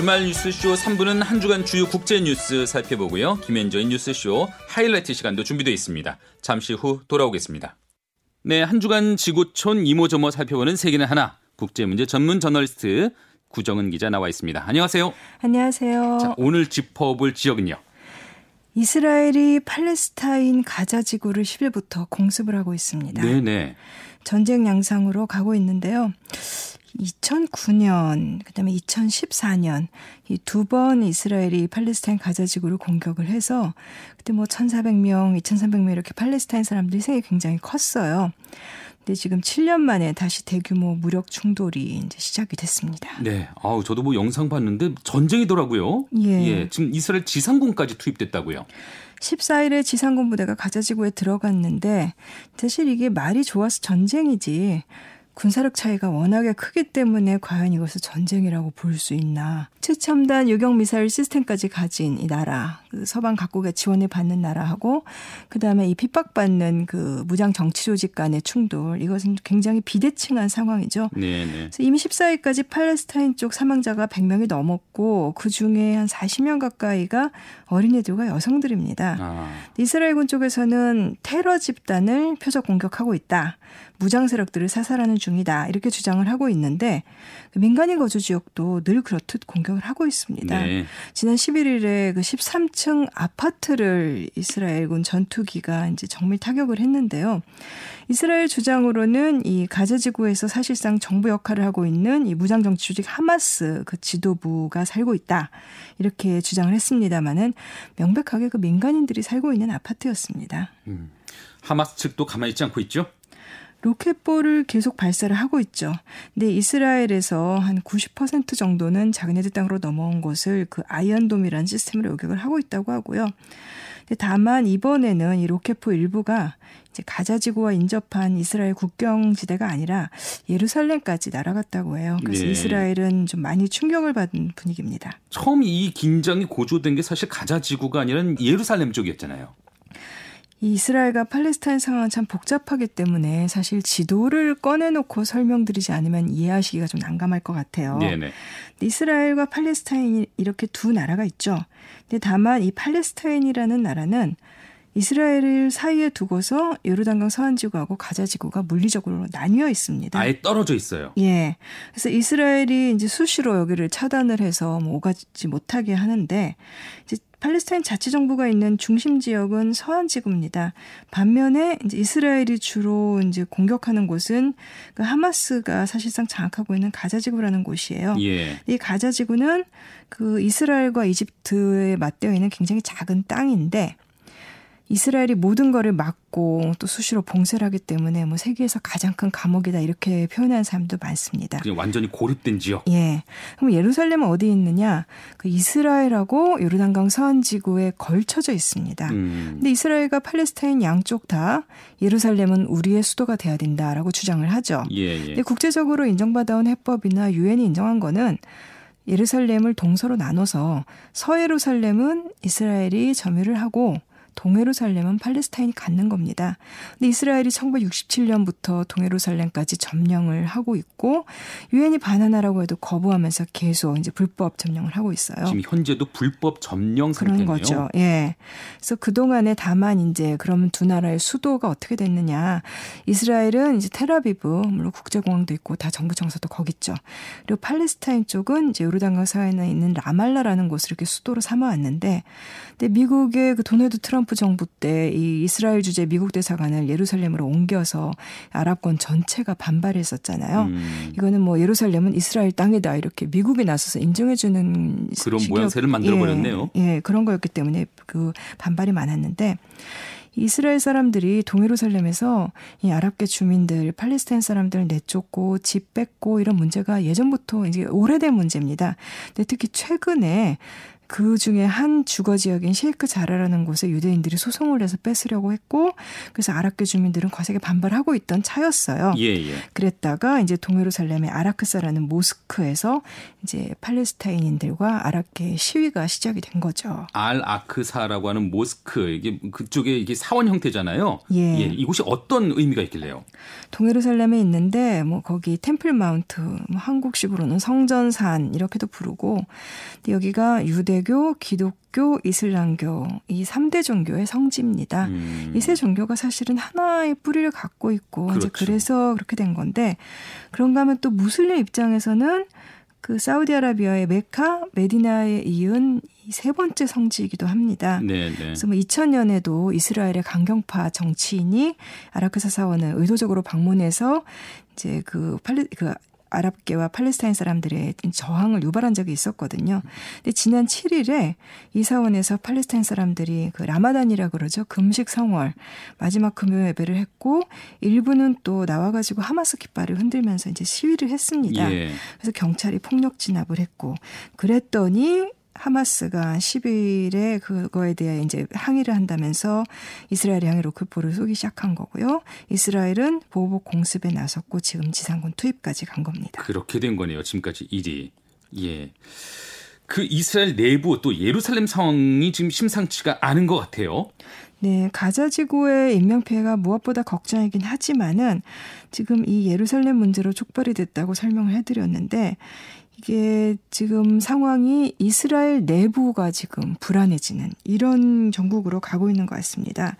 주말 뉴스쇼 3부는 한 주간 주요 국제 뉴스 살펴보고요. 김현정의 뉴스쇼 하이라이트 시간도 준비되어 있습니다. 잠시 후 돌아오겠습니다. 네, 한 주간 지구촌 이모저모 살펴보는 세계는 하나 국제 문제 전문 저널리스트 구정은 기자 나와 있습니다. 안녕하세요. 안녕하세요. 자, 오늘 짚어볼 지역은요. 이스라엘이 팔레스타인 가자 지구를 10일부터 공습을 하고 있습니다. 네네. 전쟁 양상으로 가고 있는데요. 2009년, 그 다음에 2014년 이 두 번 이스라엘이 팔레스타인 가자 지구를 공격을 해서 그때 뭐 1,400명, 2,300명 이렇게 팔레스타인 사람들이 희생이 굉장히 컸어요. 근데 지금 7년 만에 다시 대규모 무력 충돌이 이제 시작이 됐습니다. 네. 아우 저도 뭐 영상 봤는데 전쟁이더라고요. 예. 예. 지금 이스라엘 지상군까지 투입됐다고요. 14일에 지상군 부대가 가자 지구에 들어갔는데 사실 이게 말이 좋아서 전쟁이지 군사력 차이가 워낙에 크기 때문에 과연 이것을 전쟁이라고 볼 수 있나. 최첨단 유격 미사일 시스템까지 가진 이 나라, 그 서방 각국의 지원을 받는 나라하고 그다음에 이 핍박받는 그 무장 정치 조직 간의 충돌, 이것은 굉장히 비대칭한 상황이죠. 네, 네. 그래서 이미 14일까지 팔레스타인 쪽 사망자가 100명이 넘었고 그 중에 한 40명 가까이가 어린이들과 여성들입니다. 아. 이스라엘군 쪽에서는 테러 집단을 표적 공격하고 있다. 무장 세력들을 사살하는 중이다. 이렇게 주장을 하고 있는데 그 민간인 거주 지역도 늘 그렇듯 공격을 하고 있습니다. 네. 지난 11일에 그 13층 아파트를 이스라엘군 전투기가 이제 정밀 타격을 했는데요. 이스라엘 주장으로는 이 가자 지구에서 사실상 정부 역할을 하고 있는 이 무장 정치 조직 하마스 그 지도부가 살고 있다. 이렇게 주장을 했습니다마는 명백하게 그 민간인들이 살고 있는 아파트였습니다. 음. 하마스 측도 가만히 있지 않고 있죠? 로켓포를 계속 발사를 하고 있죠. 근데 이스라엘에서 한 90% 정도는 자기네들 땅으로 넘어온 것을 그 아이언돔이라는 시스템으로 요격을 하고 있다고 하고요. 근데 다만 이번에는 이 로켓포 일부가 이제 가자지구와 인접한 이스라엘 국경지대가 아니라 예루살렘까지 날아갔다고 해요. 그래서 네. 이스라엘은 좀 많이 충격을 받은 분위기입니다. 처음 이 긴장이 고조된 게 사실 가자 지구가 아니라 예루살렘 쪽이었잖아요. 이 이스라엘과 팔레스타인 상황은 참 복잡하기 때문에 사실 지도를 꺼내놓고 설명드리지 않으면 이해하시기가 좀 난감할 것 같아요. 네네. 이스라엘과 팔레스타인이 이렇게 두 나라가 있죠. 근데 다만 이 팔레스타인이라는 나라는 이스라엘을 사이에 두고서 요르단강 서안지구하고 가자지구가 물리적으로 나뉘어 있습니다. 아예 떨어져 있어요. 예. 그래서 이스라엘이 이제 수시로 여기를 차단을 해서 뭐 오가지 못하게 하는데 이제 팔레스타인 자치 정부가 있는 중심 지역은 서안 지구입니다. 반면에 이제 이스라엘이 주로 이제 공격하는 곳은 그 하마스가 사실상 장악하고 있는 가자 지구라는 곳이에요. 예. 이 가자 지구는 그 이스라엘과 이집트에 맞대어 있는 굉장히 작은 땅인데 이스라엘이 모든 거를 막고 또 수시로 봉쇄를 하기 때문에 뭐 세계에서 가장 큰 감옥이다 이렇게 표현하는 사람도 많습니다. 그냥 완전히 고립된 지역. 예. 그럼 예루살렘은 어디 있느냐? 그 이스라엘하고 요르단강 서안 지구에 걸쳐져 있습니다. 음. 근데 이스라엘과 팔레스타인 양쪽 다 예루살렘은 우리의 수도가 돼야 된다라고 주장을 하죠. 예, 예. 근데 국제적으로 인정받아온 해법이나 유엔이 인정한 거는 예루살렘을 동서로 나눠서 서예루살렘은 이스라엘이 점유를 하고 동예루살렘은 팔레스타인이 갖는 겁니다. 근데 이스라엘이 1967년부터 동예루살렘까지 점령을 하고 있고 유엔이 반환하라고 해도 거부하면서 계속 이제 불법 점령을 하고 있어요. 지금 현재도 불법 점령 그런 상태네요. 거죠. 예. 그래서 그동안에 다만 이제 그러면 두 나라의 수도가 어떻게 됐느냐. 이스라엘은 이제 테라비브, 물론 국제공항도 있고 다 정부 청사도 거기 있죠. 그리고 팔레스타인 쪽은 이제 요르단강 사이에 있는 라말라라는 곳을 이렇게 수도로 삼아왔는데 근데 미국의 그 도널드 트럼프 정부 때 이 이스라엘 주재 미국 대사관을 예루살렘으로 옮겨서 아랍권 전체가 반발했었잖아요. 음. 이거는 뭐 예루살렘은 이스라엘 땅이다 이렇게 미국이 나서서 인정해주는 그런 식이었- 모양새를 만들어 예, 버렸네요. 예, 그런 거였기 때문에 그 반발이 많았는데 이스라엘 사람들이 동예루살렘에서 이 아랍계 주민들, 팔레스타인 사람들 내쫓고 집 뺏고 이런 문제가 예전부터 이제 오래된 문제입니다. 근데 특히 최근에 그 중에 한 주거 지역인 셰이크 자라라는 곳에 유대인들이 소송을 해서 뺏으려고 했고 그래서 아랍계 주민들은 거세게 반발하고 있던 차였어요. 예, 예. 그랬다가 이제 동예루살렘의 아라크사라는 모스크에서 이제 팔레스타인인들과 아랍계 시위가 시작이 된 거죠. 알 아크사라고 하는 모스크 이게 그쪽에 이게 사원 형태잖아요. 예. 예. 이곳이 어떤 의미가 있길래요? 동예루살렘에 있는데 뭐 거기 템플 마운트, 뭐 한국식으로는 성전산 이렇게도 부르고 근데 여기가 유대 교, 기독교, 이슬람교 이 3대 종교의 성지입니다. 음. 이세 종교가 사실은 하나의 뿌리를 갖고 있고 그렇죠. 이제 그래서 그렇게 된 건데 그런가 하면 또 무슬림 입장에서는 그 사우디아라비아의 메카, 메디나에 이은 이세 번째 성지이기도 합니다. 네, 네. 그래서 뭐 2000년에도 이스라엘의 강경파 정치인이 아라크사 사원을 의도적으로 방문해서 이제 그 팔레 그 아랍계와 팔레스타인 사람들의 저항을 유발한 적이 있었거든요. 근데 지난 7일에 이 사원에서 팔레스타인 사람들이 그 라마단이라 그러죠. 금식 성월 마지막 금요 예배를 했고 일부는 또 나와 가지고 하마스 깃발을 흔들면서 이제 시위를 했습니다. 예. 그래서 경찰이 폭력 진압을 했고 그랬더니 하마스가 10일에 그거에 대해 이제 항의를 한다면서 이스라엘이 향해 로켓포를 쏘기 시작한 거고요. 이스라엘은 보복 공습에 나섰고 지금 지상군 투입까지 간 겁니다. 그렇게 된 거네요. 지금까지 일이. 예. 그 이스라엘 내부 또 예루살렘 상황이 지금 심상치가 않은 것 같아요. 네, 가자 지구의 인명 피해가 무엇보다 걱정이긴 하지만은 지금 이 예루살렘 문제로 촉발이 됐다고 설명을 해드렸는데 이게 지금 상황이 이스라엘 내부가 지금 불안해지는 이런 전국으로 가고 있는 것 같습니다.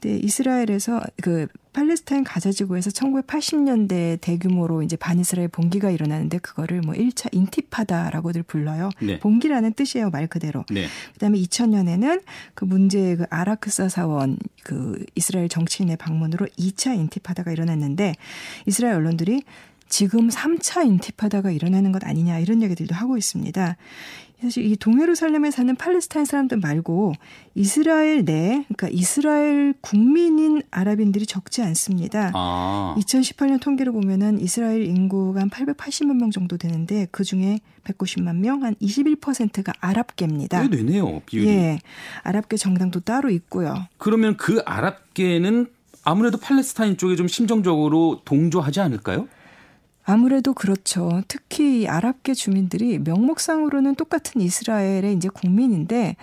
네, 이스라엘에서 그 팔레스타인 가자 지구에서 1980년대 대규모로 이제 반이스라엘 봉기가 일어나는데 그거를 뭐 1차 인티파다라고들 불러요. 네. 봉기라는 뜻이에요, 말 그대로. 네. 그다음에 2000년에는 그 문제의 그 아라크사 사원 그 이스라엘 정치인의 방문으로 2차 인티파다가 일어났는데 이스라엘 언론들이 지금 3차 인티파다가 일어나는 것 아니냐 이런 얘기들도 하고 있습니다. 사실 이 동예루살렘에 사는 팔레스타인 사람들 말고 이스라엘 내 그러니까 이스라엘 국민인 아랍인들이 적지 않습니다. 아. 2018년 통계를 보면은 이스라엘 인구가 한 880만 명 정도 되는데 그 중에 190만 명, 한 21%가 아랍계입니다. 꽤 되네요. 비율이. 예, 아랍계 정당도 따로 있고요. 그러면 그 아랍계는 아무래도 팔레스타인 쪽에 좀 심정적으로 동조하지 않을까요? 아무래도 그렇죠. 특히 이 아랍계 주민들이 명목상으로는 똑같은 이스라엘의 이제 국민인데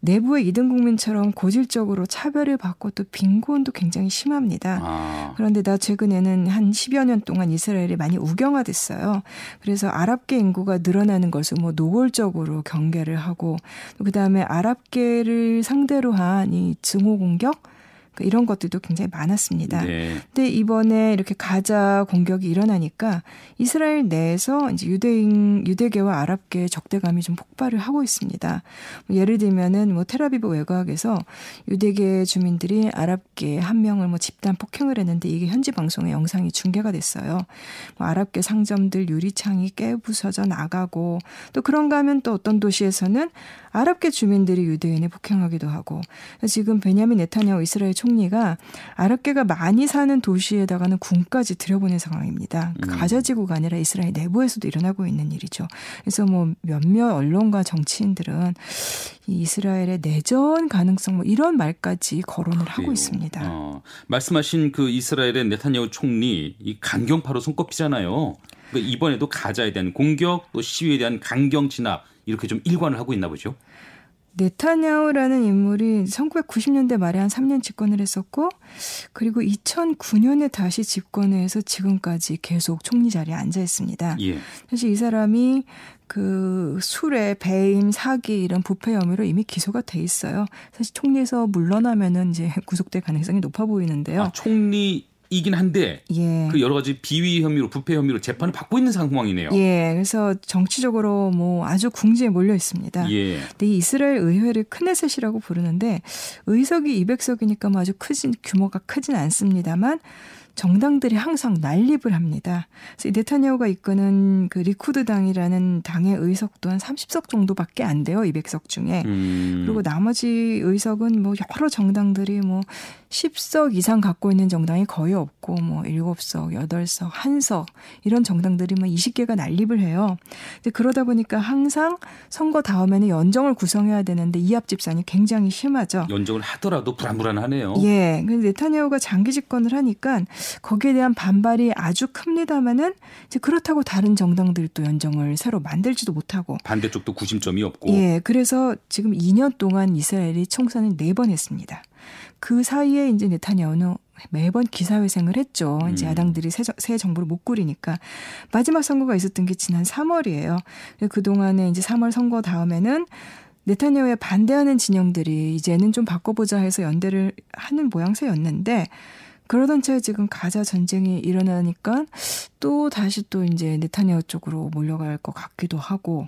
내부의 이등 국민처럼 고질적으로 차별을 받고 또 빈곤도 굉장히 심합니다. 아. 그런데 나 최근에는 한 10여 년 동안 이스라엘이 많이 우경화됐어요. 그래서 아랍계 인구가 늘어나는 것을 뭐 노골적으로 경계를 하고 그 다음에 아랍계를 상대로 한 이 증오 공격 그러니까 이런 것들도 굉장히 많았습니다. 네. 근데 이번에 이렇게 가자 공격이 일어나니까 이스라엘 내에서 이제 유대인 유대계와 아랍계 적대감이 좀 폭발을 하고 있습니다. 뭐 예를 들면은 뭐 테라비브 외곽에서 유대계 주민들이 아랍계 한 명을 뭐 집단 폭행을 했는데 이게 현지 방송에 영상이 중계가 됐어요. 뭐 아랍계 상점들 유리창이 깨부서져 나가고 또 그런가 하면 또 어떤 도시에서는 아랍계 주민들이 유대인을 폭행하기도 하고 지금 베냐민 네타냐후 이스라엘 총리가 아랍계가 많이 사는 도시에다가는 군까지 들여보낸 상황입니다. 그 음. 가자지구가 아니라 이스라엘 내부에서도 일어나고 있는 일이죠. 그래서 뭐 몇몇 언론과 정치인들은 이 이스라엘의 내전 가능성 뭐 이런 말까지 거론을 하고 그래요. 있습니다. 어, 말씀하신 그 이스라엘의 네타냐후 총리 이 강경파로 손꼽히잖아요. 그러니까 이번에도 가자에 대한 공격 또 시위에 대한 강경 진압 이렇게 좀 일관을 하고 있나 보죠. 네타냐후라는 인물이 1990년대 말에 한 3년 집권을 했었고 그리고 2009년에 다시 집권을 해서 지금까지 계속 총리 자리에 앉아 있습니다. 예. 사실 이 사람이 그 술에 배임, 사기 이런 부패 혐의로 이미 기소가 돼 있어요. 사실 총리에서 물러나면은 이제 구속될 가능성이 높아 보이는데요. 아, 총리 이긴 한데 예. 그 여러 가지 비위 혐의로 부패 혐의로 재판을 받고 있는 상황이네요. 예, 그래서 정치적으로 뭐 아주 궁지에 몰려 있습니다. 예. 근데 이 이스라엘 의회를 크네셋이라고 부르는데 의석이 200석이니까 뭐 아주 크진 규모가 크진 않습니다만 정당들이 항상 난립을 합니다. 그래서 네타냐후가 이끄는 그 리쿠드 당이라는 당의 의석 또한 30석 정도밖에 안 돼요. 200석 중에. 음. 그리고 나머지 의석은 뭐 여러 정당들이 뭐 10석 이상 갖고 있는 정당이 거의 없고 뭐 7석, 8석, 1석 이런 정당들이 뭐 20개가 난립을 해요. 근데 그러다 보니까 항상 선거 다음에는 연정을 구성해야 되는데 이합 집산이 굉장히 심하죠. 연정을 하더라도 불안불안하네요. 예. 근데 네타냐후가 장기 집권을 하니까 거기에 대한 반발이 아주 큽니다마는 이제 그렇다고 다른 정당들도 연정을 새로 만들지도 못하고 반대쪽도 구심점이 없고 예. 그래서 지금 2년 동안 이스라엘이 총선을 4번 했습니다. 그 사이에 이제 네타냐후는 매번 기사회생을 했죠. 이제 음. 야당들이 새, 새 정부를 못 꾸리니까 마지막 선거가 있었던 게 지난 3월이에요. 그 동안에 이제 3월 선거 다음에는 네타냐후에 반대하는 진영들이 이제는 좀 바꿔보자 해서 연대를 하는 모양새였는데 그러던 차에 지금 가자 전쟁이 일어나니까 또 다시 또 이제 네타냐후 쪽으로 몰려갈 것 같기도 하고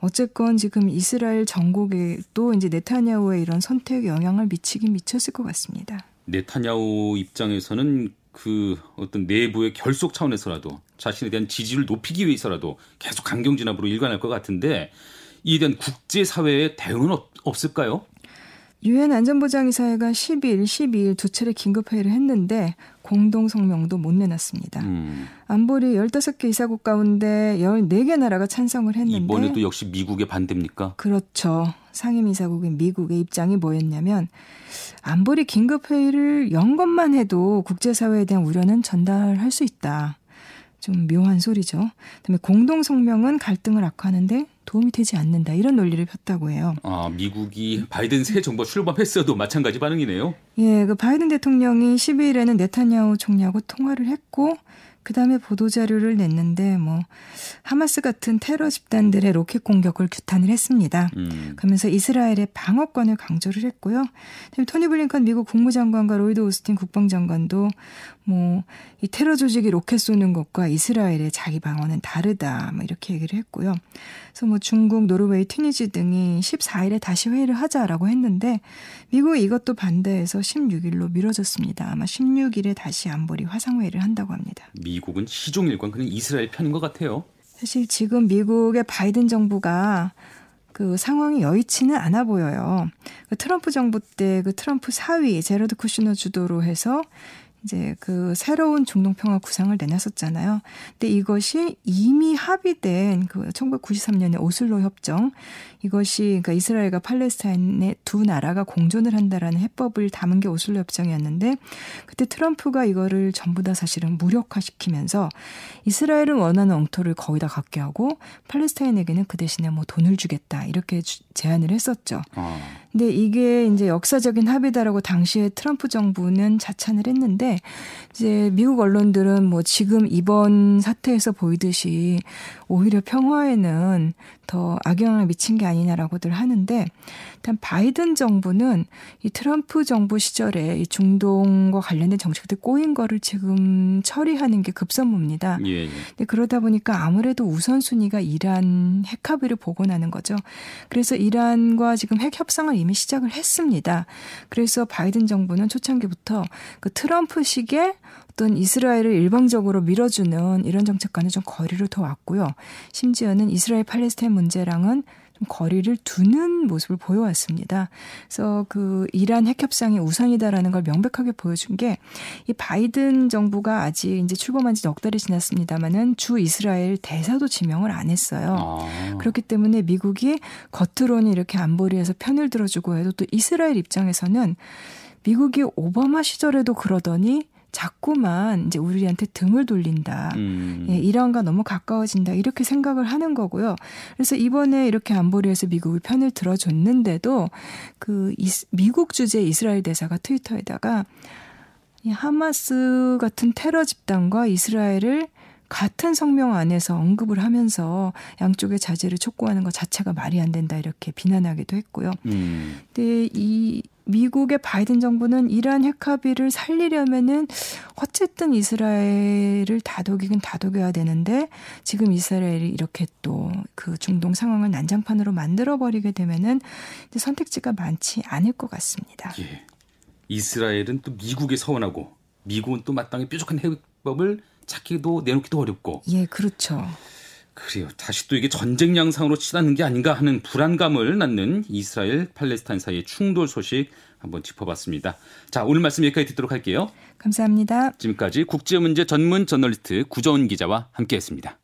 어쨌건 지금 이스라엘 전국에 또 이제 네타냐후의 이런 선택 영향을 미치긴 미쳤을 것 같습니다. 네타냐후 입장에서는 그 어떤 내부의 결속 차원에서라도 자신에 대한 지지를 높이기 위해서라도 계속 강경 진압으로 일관할 것 같은데 이에 대한 국제 사회의 대응은 없을까요? 유엔 안전보장이사회가 10일, 12일 두 차례 긴급회의를 했는데 공동 성명도 못 내놨습니다. 음. 안보리 15개 이사국 가운데 14개 나라가 찬성을 했는데 이번에도 역시 미국의 반대입니까? 그렇죠. 상임이사국인 미국의 입장이 뭐였냐면 안보리 긴급회의를 연 것만 해도 국제사회에 대한 우려는 전달할 수 있다. 좀 묘한 소리죠. 그다음에 공동 성명은 갈등을 악화하는데 도움이 되지 않는다 이런 논리를 폈다고 해요. 아 미국이 바이든 새 정부 출범했어도 마찬가지 반응이네요. 예, 그 바이든 대통령이 12일에는 네타냐후 총리하고 통화를 했고 그 다음에 보도 자료를 냈는데, 뭐, 하마스 같은 테러 집단들의 로켓 공격을 규탄을 했습니다. 음. 그러면서 이스라엘의 방어권을 강조를 했고요. 토니 블링컨 미국 국무장관과 로이드 오스틴 국방장관도 뭐, 이 테러 조직이 로켓 쏘는 것과 이스라엘의 자기 방어는 다르다. 뭐, 이렇게 얘기를 했고요. 그래서 뭐 중국, 노르웨이, 튀니지 등이 14일에 다시 회의를 하자라고 했는데, 미국이 이것도 반대해서 16일로 미뤄졌습니다. 아마 16일에 다시 안보리 화상회의를 한다고 합니다. 미국은 시종일관 그냥 이스라엘 편인 것 같아요. 사실 지금 미국의 바이든 정부가 그 상황이 여의치는 않아 보여요. 그 트럼프 정부 때 그 트럼프 사위 제러드 쿠시너 주도로 해서 이제 그 새로운 중동평화 구상을 내놨었잖아요. 근데 이것이 이미 합의된 그 1993년의 오슬로 협정 이것이 그러니까 이스라엘과 팔레스타인의 두 나라가 공존을 한다라는 해법을 담은 게 오슬로 협정이었는데 그때 트럼프가 이거를 전부 다 사실은 무력화시키면서 이스라엘은 원하는 엉터를 거의 다 갖게 하고 팔레스타인에게는 그 대신에 뭐 돈을 주겠다 이렇게 제안을 했었죠. 어. 근데 이게 이제 역사적인 합의다라고 당시에 트럼프 정부는 자찬을 했는데 이제 미국 언론들은 뭐 지금 이번 사태에서 보이듯이 오히려 평화에는 더 악영향을 미친 게 아니냐라고들 하는데 일단 바이든 정부는 이 트럼프 정부 시절에 이 중동과 관련된 정책들 꼬인 거를 지금 처리하는 게 급선무입니다. 예, 예. 근데 그러다 보니까 아무래도 우선순위가 이란 핵 합의를 복원하는 거죠. 그래서 이란과 지금 핵 협상을 이미 시작을 했습니다. 그래서 바이든 정부는 초창기부터 그 트럼프식의 어떤 이스라엘을 일방적으로 밀어주는 이런 정책과는 좀 거리를 더 왔고요. 심지어는 이스라엘 팔레스타인 문제랑은 좀 거리를 두는 모습을 보여왔습니다. 그래서 그 이란 핵 협상이 우선이다라는 걸 명백하게 보여준 게 이 바이든 정부가 아직 이제 출범한 지 넉 달이 지났습니다마는 주 이스라엘 대사도 지명을 안 했어요. 아. 그렇기 때문에 미국이 겉으로는 이렇게 안보리에서 편을 들어주고 해도 또 이스라엘 입장에서는 미국이 오바마 시절에도 그러더니 자꾸만 이제 우리한테 등을 돌린다. 음. 예, 이란과 너무 가까워진다. 이렇게 생각을 하는 거고요. 그래서 이번에 이렇게 안보리에서 미국이 편을 들어줬는데도 그 이스, 미국 주재 이스라엘 대사가 트위터에다가 이 하마스 같은 테러 집단과 이스라엘을 같은 성명 안에서 언급을 하면서 양쪽의 자제를 촉구하는 것 자체가 말이 안 된다 이렇게 비난하기도 했고요. 음. 근데 이 미국의 바이든 정부는 이란 핵 합의를 살리려면은 어쨌든 이스라엘을 다독이긴 다독여야 되는데 지금 이스라엘이 이렇게 또 그 중동 상황을 난장판으로 만들어 버리게 되면은 선택지가 많지 않을 것 같습니다. 예. 이스라엘은 또 미국에 서운하고 미국은 또 마땅히 뾰족한 해법을 찾기도 내놓기도 어렵고. 예, 그렇죠. 그래요. 다시 또 이게 전쟁 양상으로 치닫는 게 아닌가 하는 불안감을 낳는 이스라엘 팔레스타인 사이의 충돌 소식 한번 짚어봤습니다. 자, 오늘 말씀 여기까지 듣도록 할게요. 감사합니다. 지금까지 국제문제 전문 저널리스트 구정은 기자와 함께했습니다.